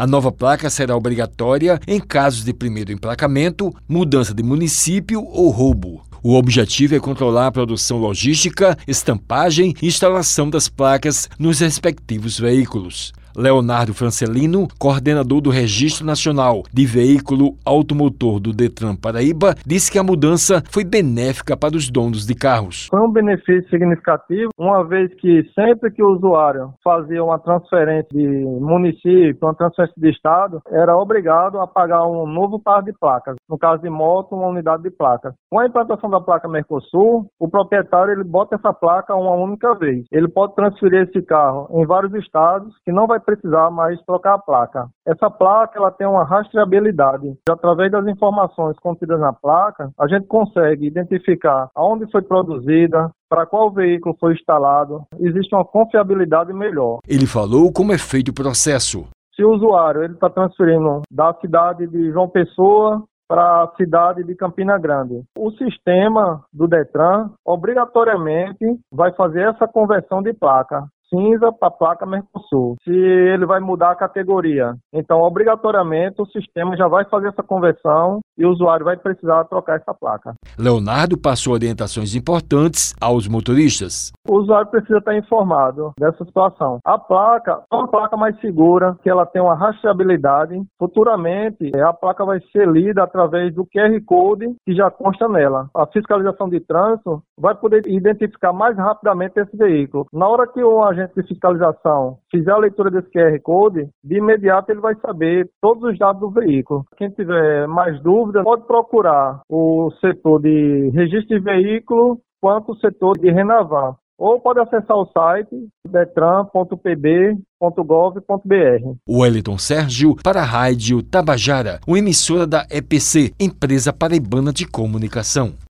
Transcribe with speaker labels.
Speaker 1: A nova placa será obrigatória em casos de primeiro emplacamento, mudança de município ou roubo. O objetivo é controlar a produção logística, estampagem e instalação das placas nos respectivos veículos. Leonardo Francelino, coordenador do Registro Nacional de Veículo Automotor do Detran Paraíba, disse que a mudança foi benéfica para os donos de carros.
Speaker 2: Foi um benefício significativo, uma vez que sempre que o usuário fazia uma transferência de município, uma transferência de estado, era obrigado a pagar um novo par de placas. No caso de moto, uma unidade de placas. Com a implantação da placa Mercosul, o proprietário ele bota essa placa uma única vez. Ele pode transferir esse carro em vários estados que não vai precisar mais trocar a placa. Essa placa ela tem uma rastreabilidade. Através das informações contidas na placa, a gente consegue identificar aonde foi produzida, para qual veículo foi instalado, existe uma confiabilidade melhor.
Speaker 1: Ele falou como é feito o processo.
Speaker 2: Se o usuário está transferindo da cidade de João Pessoa para a cidade de Campina Grande. O sistema do Detran obrigatoriamente vai fazer essa conversão de placa cinza para a placa Mercosul. Se ele vai mudar a categoria, então obrigatoriamente o sistema já vai fazer essa conversão e o usuário vai precisar trocar essa placa.
Speaker 1: Leonardo passou orientações importantes aos motoristas.
Speaker 2: O usuário precisa estar informado dessa situação. A placa é uma placa mais segura, que ela tem uma rastreabilidade. Futuramente, a placa vai ser lida através do QR Code que já consta nela. A fiscalização de trânsito vai poder identificar mais rapidamente esse veículo. Na hora que o agente de fiscalização fizer a leitura desse QR Code, de imediato ele vai saber todos os dados do veículo. Quem tiver mais dúvida, pode procurar o setor de registro de veículo quanto o setor de Renavan. Ou pode acessar o site detran.pb.gov.br.
Speaker 1: Wellington Sérgio para a Rádio Tabajara, uma emissora da EPC, Empresa Paraibana de Comunicação.